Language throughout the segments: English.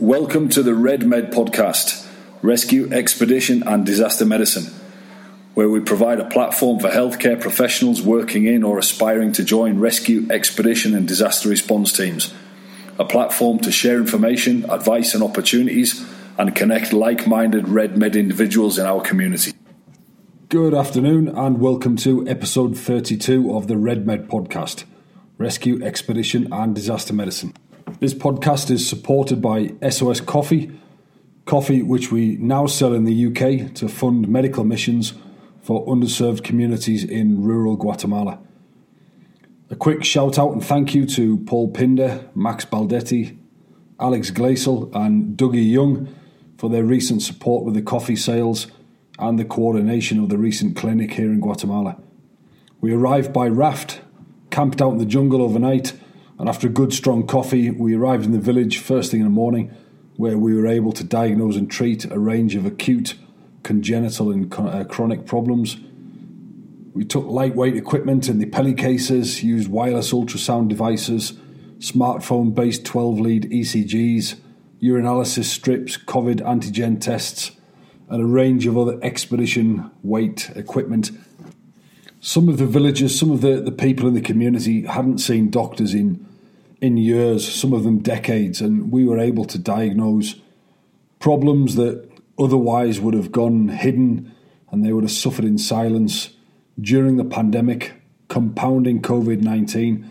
Welcome to the Red Med podcast, Rescue, Expedition and Disaster Medicine, where we provide a platform for healthcare professionals working in or aspiring to join rescue, expedition and disaster response teams. A platform to share information, advice and opportunities and connect like minded Red Med individuals in our community. Good afternoon and welcome to episode 32 of the Red Med podcast, Rescue, Expedition and Disaster Medicine. This podcast is supported by SOS Coffee, coffee which we now sell in the UK to fund medical missions for underserved communities in rural Guatemala. A quick shout out and thank you to Paul Pinder, Max Baldetti, Alex Glaisel, and Dougie Young for their recent support with the coffee sales and the coordination of the recent clinic here in Guatemala. We arrived by raft, camped out in the jungle overnight, and after a good strong coffee, we arrived in the village first thing in the morning, where we were able to diagnose and treat a range of acute, congenital, and uh, chronic problems. We took lightweight equipment in the Peli cases, used wireless ultrasound devices, smartphone based 12 lead ECGs, urinalysis strips, COVID antigen tests, and a range of other expedition weight equipment. Some of the villagers, some of the, the people in the community hadn't seen doctors in in years, some of them decades, and we were able to diagnose problems that otherwise would have gone hidden and they would have suffered in silence during the pandemic, compounding COVID 19.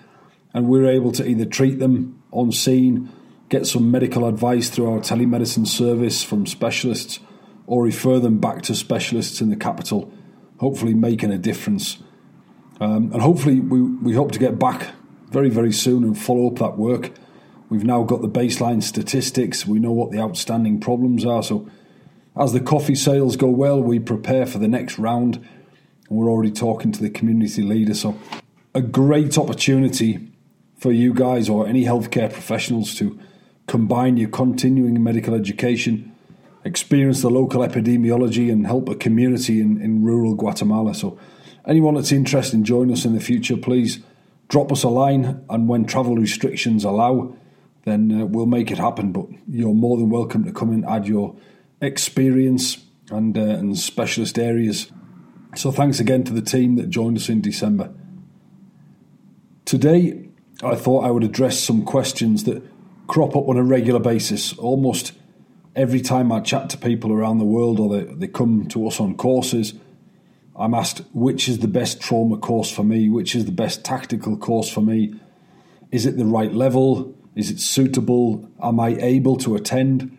And we were able to either treat them on scene, get some medical advice through our telemedicine service from specialists, or refer them back to specialists in the capital, hopefully making a difference. Um, and hopefully, we, we hope to get back very, very soon and follow up that work. We've now got the baseline statistics, we know what the outstanding problems are. So, as the coffee sales go well, we prepare for the next round, and we're already talking to the community leader. So, a great opportunity for you guys or any healthcare professionals to combine your continuing medical education, experience the local epidemiology, and help a community in, in rural Guatemala. So, anyone that's interested in joining us in the future, please drop us a line, and when travel restrictions allow, then uh, we'll make it happen. But you're more than welcome to come and add your experience and, uh, and specialist areas. So thanks again to the team that joined us in December. Today, I thought I would address some questions that crop up on a regular basis, almost every time I chat to people around the world or they, they come to us on courses. I'm asked which is the best trauma course for me, which is the best tactical course for me. Is it the right level? Is it suitable? Am I able to attend?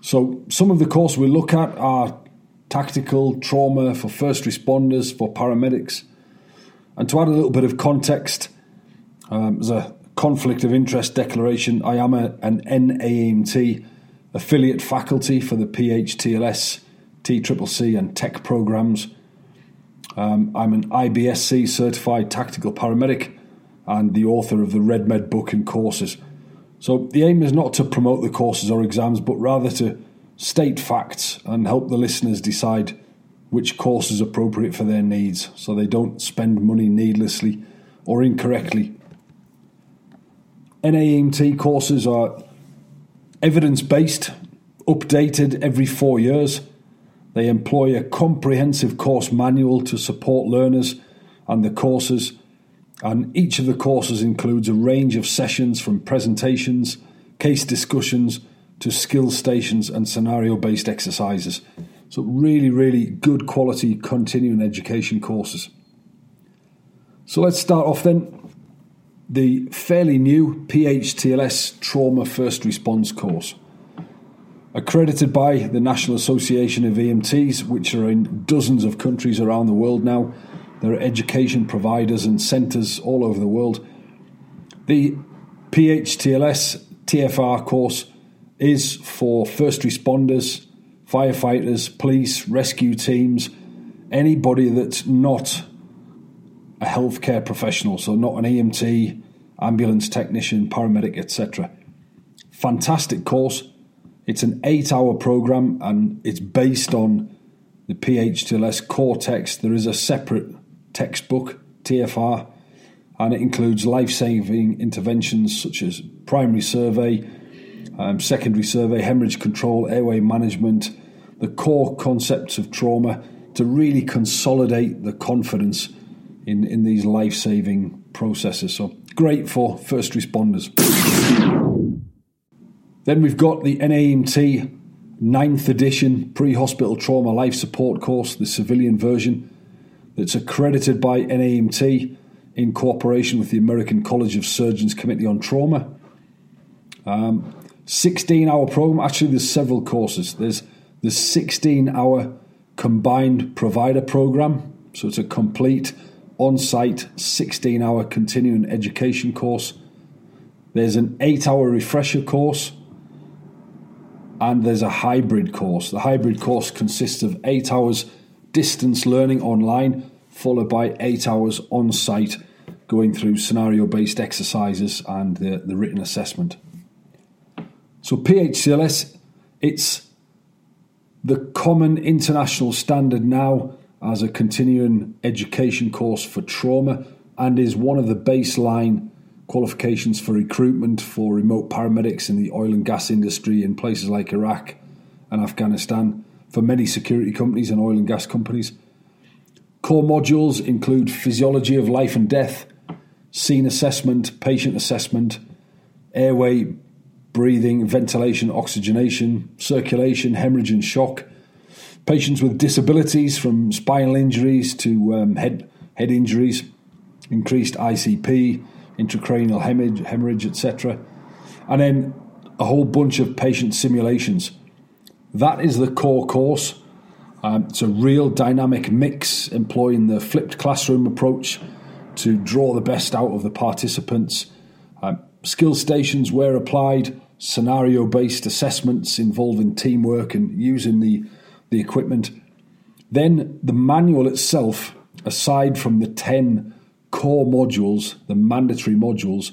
So, some of the courses we look at are tactical trauma for first responders, for paramedics. And to add a little bit of context, um, as a conflict of interest declaration, I am a, an NAMT affiliate faculty for the PHTLS, TCCC, and TECC programs. Um, I'm an IBSC certified tactical paramedic and the author of the Red Med book and courses. So the aim is not to promote the courses or exams, but rather to state facts and help the listeners decide which course is appropriate for their needs so they don't spend money needlessly or incorrectly. NAEMT courses are evidence based, updated every four years. They employ a comprehensive course manual to support learners and the courses, and each of the courses includes a range of sessions from presentations, case discussions, to skill stations and scenario based exercises. So, really, really good quality continuing education courses. So, let's start off then. The fairly new PHTLS Trauma First Response course. Accredited by the National Association of EMTs, which are in dozens of countries around the world now, there are education providers and centres all over the world. The PHTLS TFR course is for first responders, firefighters, police, rescue teams, anybody that's not a healthcare professional, so not an EMT, ambulance technician, paramedic, etc. Fantastic course. It's an eight hour program and it's based on the PHTLS core text. There is a separate textbook, TFR, and it includes life saving interventions such as primary survey, um, secondary survey, hemorrhage control, airway management, the core concepts of trauma to really consolidate the confidence in, in these life saving processes. So great for first responders. Then we've got the NAMT 9th edition pre hospital trauma life support course, the civilian version, that's accredited by NAMT in cooperation with the American College of Surgeons Committee on Trauma. Um, 16 hour program. Actually, there's several courses. There's the 16 hour combined provider program. So it's a complete on site 16 hour continuing education course. There's an 8 hour refresher course. And there's a hybrid course. The hybrid course consists of 8 hours distance learning online, followed by 8 hours on site going through scenario based exercises and the, the written assessment. So PHTLS, it's the common international standard now as a continuing education course for trauma and is one of the baseline qualifications for recruitment for remote paramedics in the oil and gas industry in places like Iraq and Afghanistan for many security companies and oil and gas companies. Core modules include physiology of life and death, scene assessment, patient assessment, airway breathing, ventilation, oxygenation, circulation, hemorrhage, and shock. Patients with disabilities from spinal injuries to um, head, head injuries, increased ICP, intracranial hemorrhage, hemorrhage etc. And then a whole bunch of patient simulations. That is the core course. Um, it's a real dynamic mix employing the flipped classroom approach to draw the best out of the participants. Um, skill stations where applied, scenario based assessments involving teamwork and using the, the equipment. Then the manual itself, aside from the 10 core modules, the mandatory modules,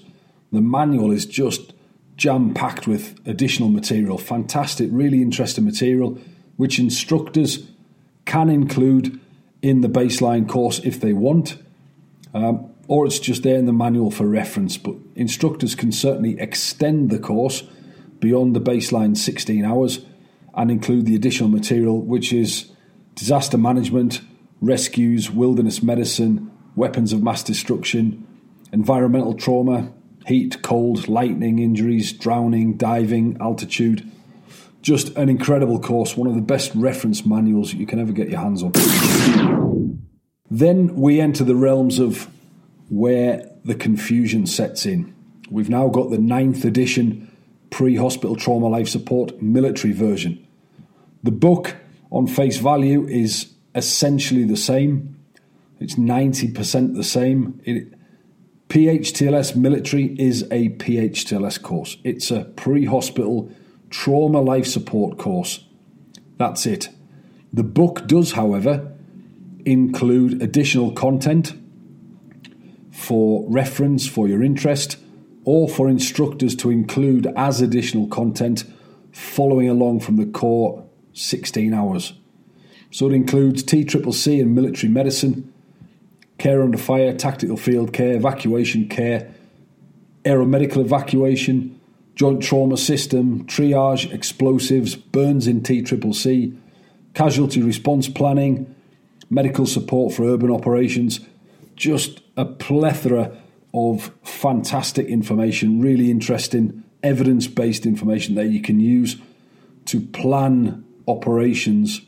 the manual is just jam packed with additional material. Fantastic, really interesting material, which instructors can include in the baseline course if they want. Um, or it's just there in the manual for reference. But instructors can certainly extend the course beyond the baseline 16 hours and include the additional material, which is disaster management, rescues, wilderness medicine, weapons of mass destruction, environmental trauma, heat, cold, lightning injuries, drowning, diving, altitude. Just an incredible course, one of the best reference manuals you can ever get your hands on. Then we enter the realms of where the confusion sets in. We've now got the ninth edition pre hospital trauma life support military version. The book, on face value, is essentially the same. It's 90% the same. It, PHTLS military is a PHTLS course. It's a pre hospital trauma life support course. That's it. The book does, however, include additional content for reference for your interest or for instructors to include as additional content following along from the core 16 hours. So it includes TCCC and military medicine, care under fire, tactical field care, evacuation care, aeromedical evacuation, joint trauma system, triage, explosives, burns in TCCC, casualty response planning, medical support for urban operations, just a plethora of fantastic information, really interesting evidence based information that you can use to plan operations,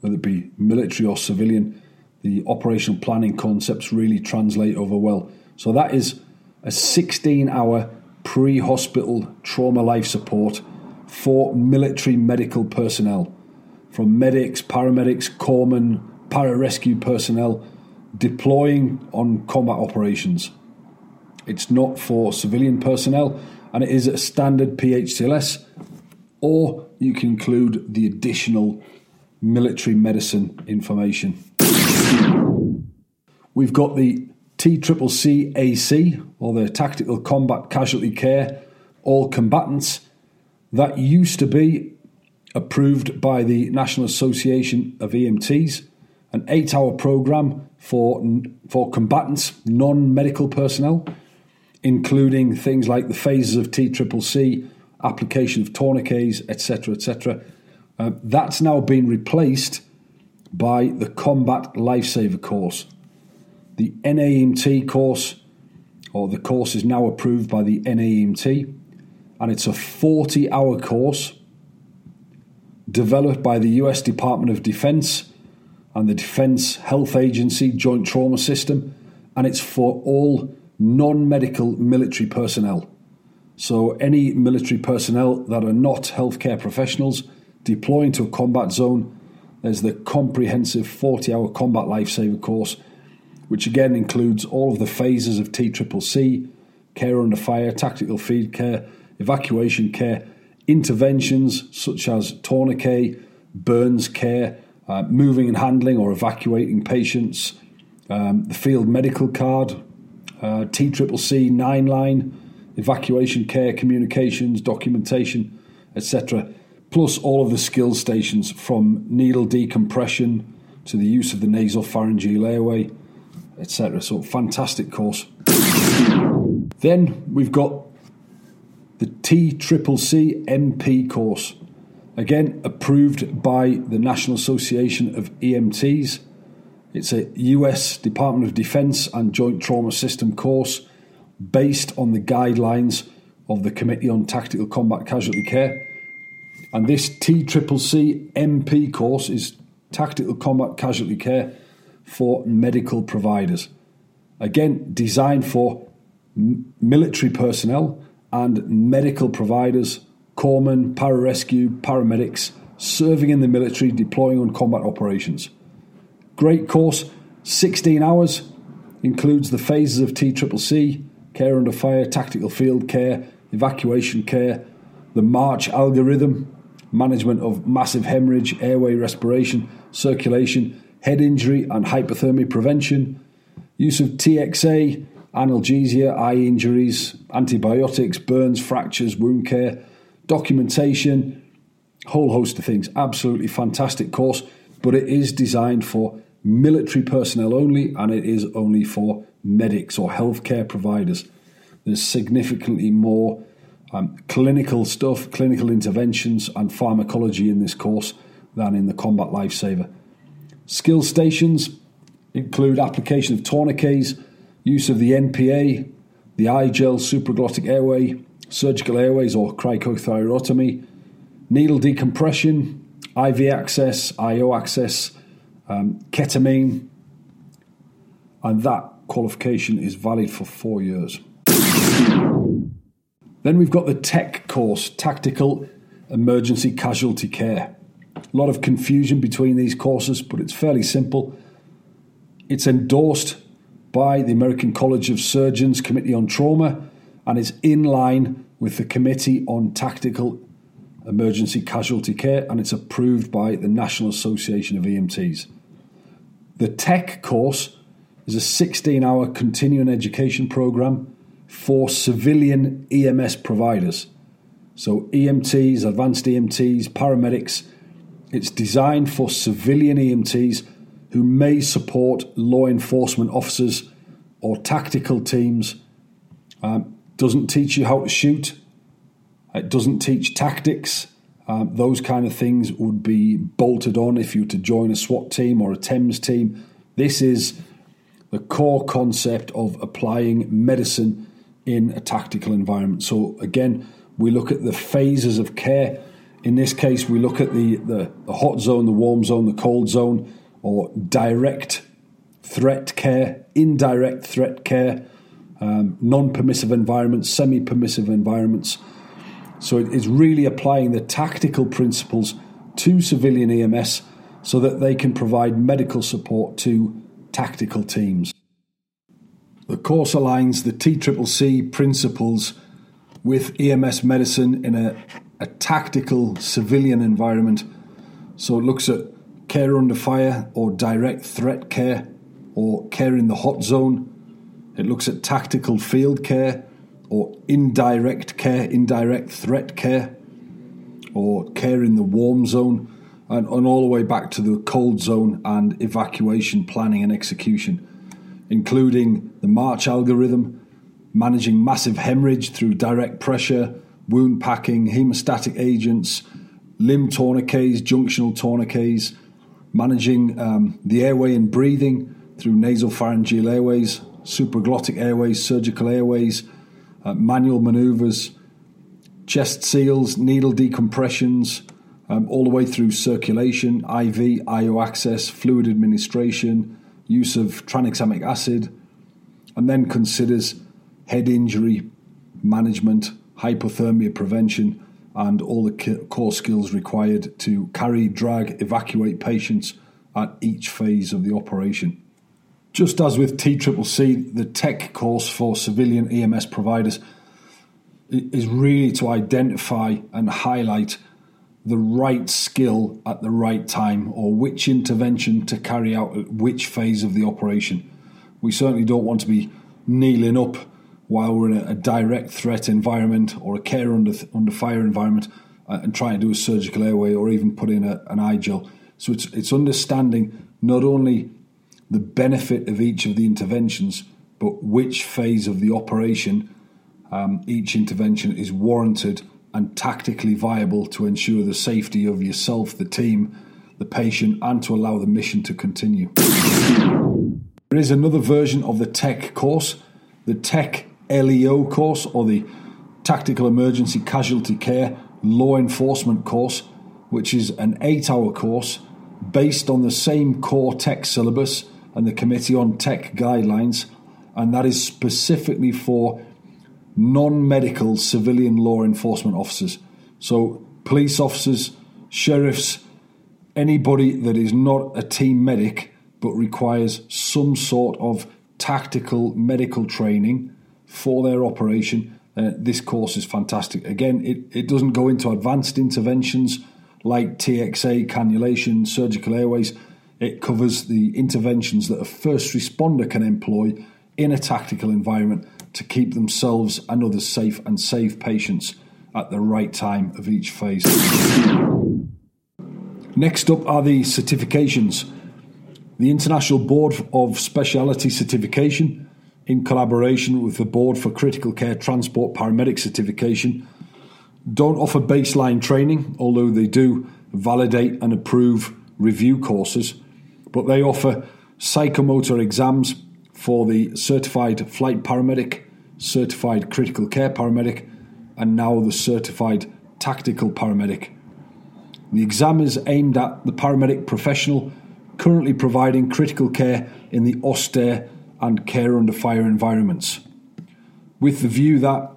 whether it be military or civilian. The operational planning concepts really translate over well. So, that is a 16 hour pre hospital trauma life support for military medical personnel from medics, paramedics, corpsmen, pararescue personnel deploying on combat operations. It's not for civilian personnel and it is a standard PHTLS, or you can include the additional military medicine information. We've got the TCCC AC, or the Tactical Combat Casualty Care, All Combatants. That used to be approved by the National Association of EMTs, an eight hour program for, for combatants, non medical personnel, including things like the phases of TCCC, application of tourniquets, etc. etc. Uh, that's now been replaced by the Combat Lifesaver course. The NAEMT course, or the course is now approved by the NAEMT, and it's a 40 hour course developed by the US Department of Defense and the Defense Health Agency Joint Trauma System, and it's for all non medical military personnel. So, any military personnel that are not healthcare professionals deploying to a combat zone, there's the comprehensive 40 hour combat lifesaver course, which again includes all of the phases of TCCC, care under fire, tactical field care, evacuation care, interventions such as tourniquet, burns care, uh, moving and handling or evacuating patients, um, the field medical card, uh, TCCC 9 line, evacuation care, communications, documentation, etc. Plus all of the skill stations from needle decompression to the use of the nasal pharyngeal airway, etc. So, fantastic course. Then we've got the TCCC MP course. Again, approved by the National Association of EMTs. It's a US Department of Defense and Joint Trauma System course based on the guidelines of the Committee on Tactical Combat Casualty Care. And this TCCC MP course is Tactical Combat Casualty Care for medical providers. Again, designed for military personnel and medical providers, corpsmen, pararescue, paramedics serving in the military, deploying on combat operations. Great course, 16 hours, includes the phases of TCCC, care under fire, tactical field care, evacuation care, the March algorithm, management of massive hemorrhage, airway respiration, circulation, head injury and hypothermia prevention, use of TXA, analgesia, eye injuries, antibiotics, burns, fractures, wound care, documentation, whole host of things. Absolutely fantastic course, but it is designed for military personnel only and it is only for medics or healthcare providers. There's significantly more um, clinical stuff, clinical interventions, and pharmacology in this course than in the Combat Lifesaver. Skill stations include application of tourniquets use of the NPA, the i-gel, supraglottic airway, surgical airways or cricothyrotomy, needle decompression, IV access, IO access, um, ketamine, and that qualification is valid for four years. Then we've got the TECC course, Tactical Emergency Casualty Care. A lot of confusion between these courses, but it's fairly simple. It's endorsed by the American College of Surgeons Committee on Trauma and is in line with the Committee on Tactical Emergency Casualty Care and it's approved by the National Association of EMTs. The TECC course is a 16 hour continuing education program for civilian EMS providers. So, EMTs, advanced EMTs, paramedics. It's designed for civilian EMTs who may support law enforcement officers or tactical teams. Um, doesn't teach you how to shoot. It doesn't teach tactics. Um, those kind of things would be bolted on if you were to join a SWAT team or a TEMS team. This is the core concept of applying medicine in a tactical environment. So, again, we look at the phases of care. In this case, we look at the, the, the hot zone, the warm zone, the cold zone or direct threat care, indirect threat care, um, non permissive environments, semi permissive environments. So it is really applying the tactical principles to civilian EMS so that they can provide medical support to tactical teams. The course aligns the TCCC principles with EMS medicine in a, a tactical civilian environment. So it looks at care under fire or direct threat care or care in the hot zone, It looks at tactical field care or indirect care, indirect threat care, or care in the warm zone, and, and all the way back to the cold zone and evacuation planning and execution, including the March algorithm, managing massive hemorrhage through direct pressure, wound packing, hemostatic agents, limb tourniquets, junctional tourniquets, managing um, the airway and breathing through nasopharyngeal airways, supraglottic airways, surgical airways, uh, manual maneuvers, chest seals, needle decompressions, um, all the way through circulation, IV, IO access, fluid administration, use of tranexamic acid, and then considers head injury management, hypothermia prevention, and all the core skills required to carry, drag, evacuate patients at each phase of the operation. Just as with TCCC, the TECC course for civilian EMS providers is really to identify and highlight the right skill at the right time or which intervention to carry out at which phase of the operation. We certainly don't want to be kneeling up while we're in a, direct threat environment or a care under, under fire environment uh, and trying to do a surgical airway or even put in a, an i-gel. So it's, it's understanding not only the benefit of each of the interventions, but which phase of the operation um, each intervention is warranted and tactically viable to ensure the safety of yourself, the team, the patient, and to allow the mission to continue. There is another version of the TECC course, the TECC LEO course, or the Tactical Emergency Casualty Care Law Enforcement course, which is an eight hour course based on the same core TECC syllabus and the Committee on TECC Guidelines, and that is specifically for non medical civilian law enforcement officers. So, police officers, sheriffs, anybody that is not a team medic but requires some sort of tactical medical training for their operation. Uh, this course is fantastic. Again, it, it doesn't go into advanced interventions like TXA, cannulation, surgical airways it covers the interventions that a first responder can employ in a tactical environment to keep themselves and others safe and save patients at the right time of each phase. Next up are the certifications. The International Board of Specialty Certification, in collaboration with the Board for Critical Care Transport Paramedic Certification, don't offer baseline training, although they do validate and approve review courses but they offer psychomotor exams for the certified flight paramedic, certified critical care paramedic, and now the certified tactical paramedic. The exam is aimed at the paramedic professional currently providing critical care in the austere and care under fire environments, with the view that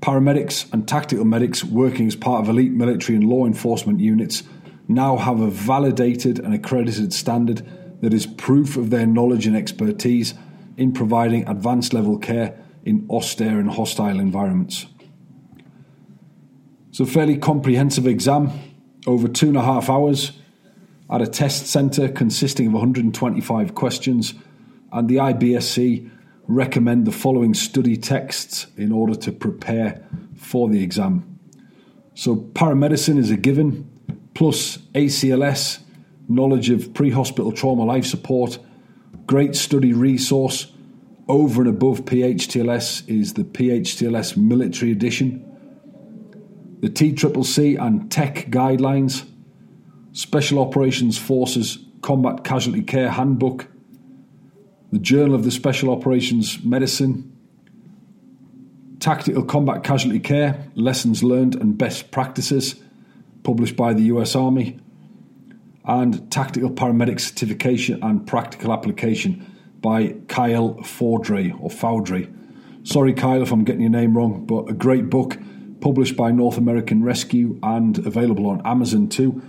paramedics and tactical medics working as part of elite military and law enforcement units now have a validated and accredited standard that is proof of their knowledge and expertise in providing advanced level care in austere and hostile environments. It's a fairly comprehensive exam, over two and a half hours, at a test centre consisting of 125 questions, and the IBSC recommend the following study texts in order to prepare for the exam. So, paramedicine is a given, plus ACLS, knowledge of pre hospital trauma life support, great study resource. Over and above PHTLS is the PHTLS Military Edition, the TCCC and TECC Guidelines, Special Operations Forces Combat Casualty Care Handbook, the Journal of the Special Operations Medicine, Tactical Combat Casualty Care Lessons Learned and Best Practices published by the US Army, and Tactical Paramedic Certification and Practical Application by Kyle Fordray or Foudray. Sorry, Kyle, if I'm getting your name wrong, but a great book published by North American Rescue and available on Amazon too.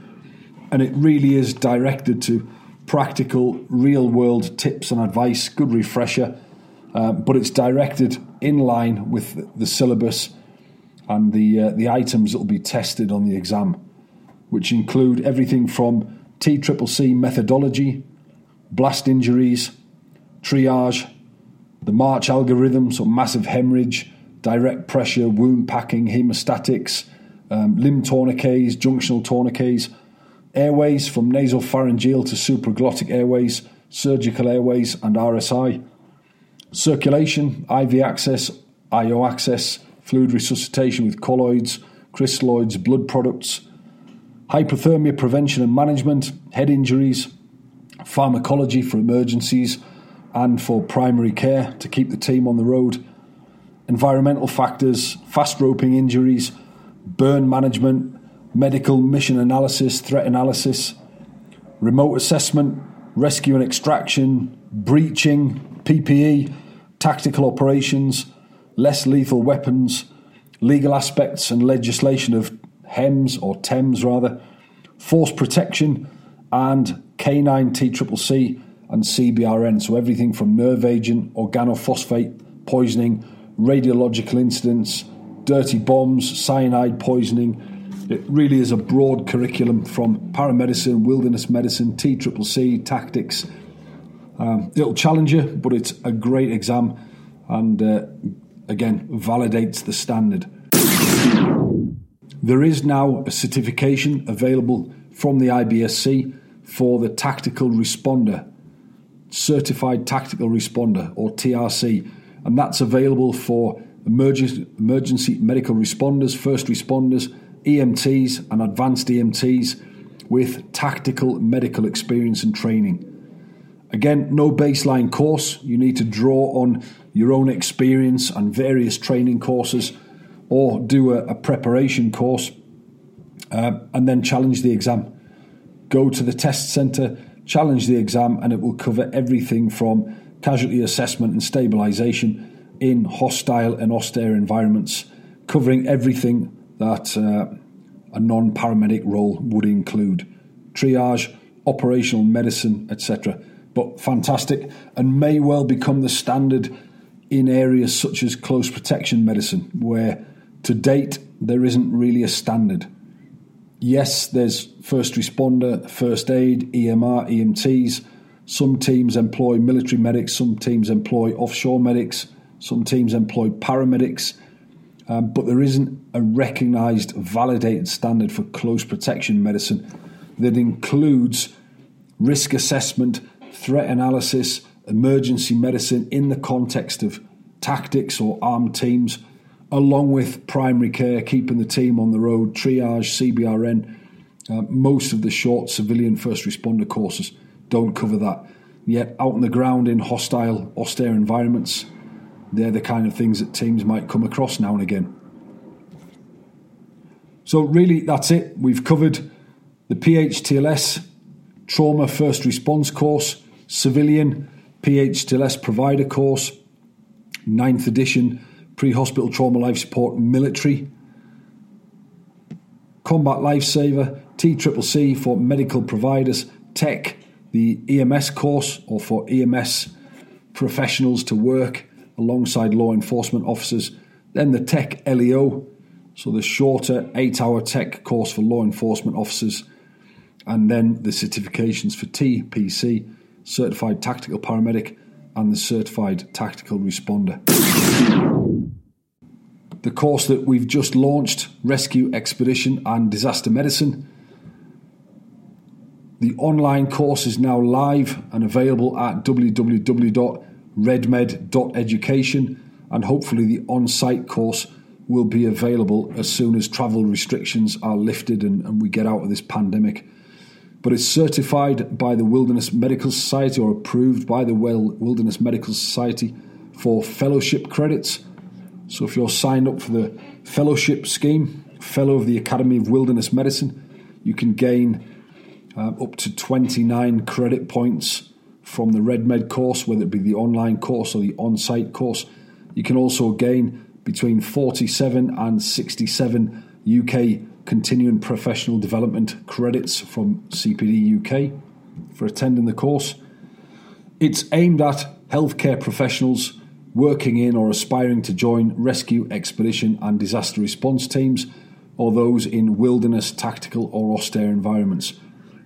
And it really is directed to practical, real world tips and advice, good refresher, uh, but it's directed in line with the syllabus and the uh, the items that will be tested on the exam, which include everything from TCCC methodology, blast injuries, triage, the March algorithm, so massive hemorrhage, direct pressure, wound packing, hemostatics, um, limb tourniquets, junctional tourniquets, airways from nasopharyngeal to supraglottic airways, surgical airways, and RSI, circulation, IV access, IO access, fluid resuscitation with colloids, crystalloids, blood products, hypothermia prevention and management, head injuries, pharmacology for emergencies and for primary care to keep the team on the road, environmental factors, fast roping injuries, burn management, medical mission analysis, threat analysis, remote assessment, rescue and extraction, breaching, PPE, tactical operations, less lethal weapons, legal aspects and legislation of HEMS or TEMS rather, force protection, and K9 TCCC and CBRN. So everything from nerve agent, organophosphate poisoning, radiological incidents, dirty bombs, cyanide poisoning. It really is a broad curriculum from paramedicine, wilderness medicine, TCCC, tactics. Um, it'll challenge you, but it's a great exam and uh, again validates the standard. There is now a certification available from the IBSC for the tactical responder, certified tactical responder or TRC, and that's available for emergency, medical responders, first responders, EMTs, and advanced EMTs with tactical medical experience and training. Again, no baseline course. You need to draw on your own experience and various training courses or do a, a preparation course uh, and then challenge the exam. Go to the test centre, challenge the exam, and it will cover everything from casualty assessment and stabilisation in hostile and austere environments, covering everything that uh, a non paramedic role would include triage, operational medicine, etc. But fantastic and may well become the standard in areas such as close protection medicine, where to date, there isn't really a standard. Yes, there's first responder, first aid, EMR, EMTs. Some teams employ military medics, some teams employ offshore medics, some teams employ paramedics. Um, but there isn't a recognised, validated standard for close protection medicine that includes risk assessment, threat analysis, emergency medicine in the context of tactics or armed teams along with primary care, keeping the team on the road, triage, CBRN. Uh, most of the short civilian first responder courses don't cover that. Yet, out on the ground in hostile, austere environments, they're the kind of things that teams might come across now and again. So, really, that's it. We've covered the PHTLS Trauma First Response course, Civilian PHTLS Provider course, 9th edition pre hospital trauma life support military, combat lifesaver, TCCC for medical providers, TECC, the EMS course or for EMS professionals to work alongside law enforcement officers, then the TECC LEO, so the shorter eight hour TECC course for law enforcement officers, and then the certifications for TPC, Certified Tactical Paramedic, and the Certified Tactical Responder the course that we've just launched Rescue Expedition and Disaster Medicine. The online course is now live and available at www.redmed.education, and hopefully, the on site course will be available as soon as travel restrictions are lifted and, and we get out of this pandemic. But it's certified by the Wilderness Medical Society or approved by the Wilderness Medical Society for fellowship credits so if you're signed up for the fellowship scheme, Fellow of the Academy of Wilderness Medicine, you can gain uh, up to 29 credit points from the RedMed course, whether it be the online course or the on site course. You can also gain between 47 and 67 UK continuing professional development credits from CPD UK for attending the course. It's aimed at healthcare professionals working in or aspiring to join rescue, expedition, and disaster response teams, or those in wilderness, tactical, or austere environments,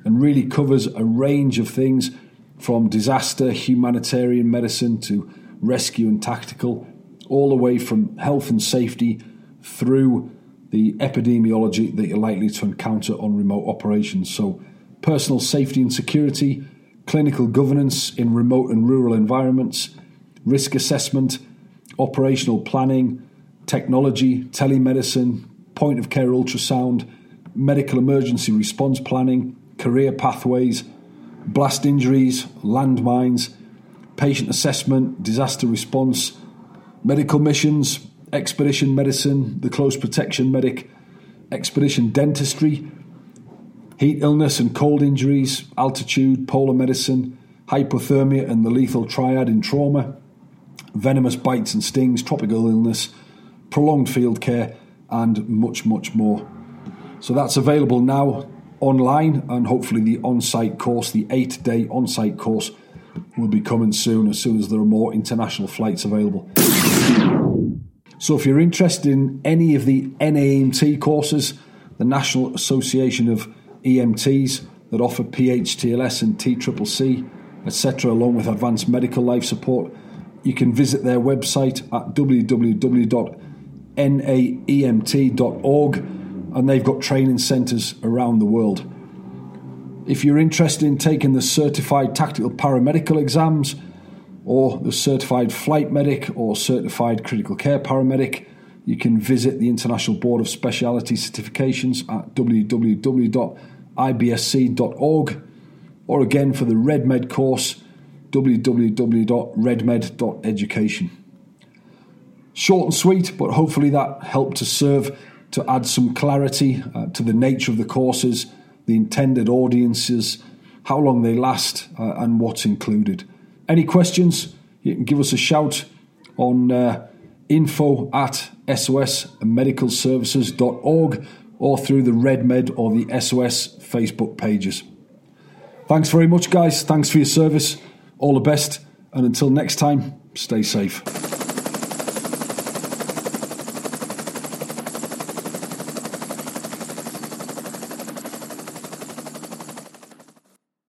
and really covers a range of things from disaster, humanitarian medicine to rescue and tactical, all the way from health and safety through the epidemiology that you're likely to encounter on remote operations. So, personal safety and security, clinical governance in remote and rural environments, risk assessment, operational planning, technology, telemedicine, point of care ultrasound, medical emergency response planning, career pathways, blast injuries, landmines, patient assessment, disaster response, medical missions, expedition medicine, the close protection medic, expedition dentistry, heat illness and cold injuries, altitude, polar medicine, hypothermia and the lethal triad in trauma, venomous bites and stings, tropical illness, prolonged field care, and much, much more. So that's available now online, and hopefully the on site course, the eight day on site course, will be coming soon as soon as there are more international flights available. So if you're interested in any of the NAMT courses, the National Association of EMTs that offer PHTLS and TCCC, etc., along with advanced medical life support, you can visit their website at www.naemt.org and they've got training centres around the world. If you're interested in taking the certified tactical paramedical exams, or the certified flight medic or certified critical care paramedic, you can visit the International Board of Specialty Certifications at www.ibsc.org, or again for the RedMed course, www.redmed.education. Short and sweet, but hopefully that helped to serve to add some clarity uh, to the nature of the courses, the intended audiences, how long they last, uh, and what's included. Any questions? You can give us a shout on uh, info at sosmedicalservices.org or through the RedMed or the SOS Facebook pages. Thanks very much, guys. Thanks for your service. All the best. And until next time, stay safe.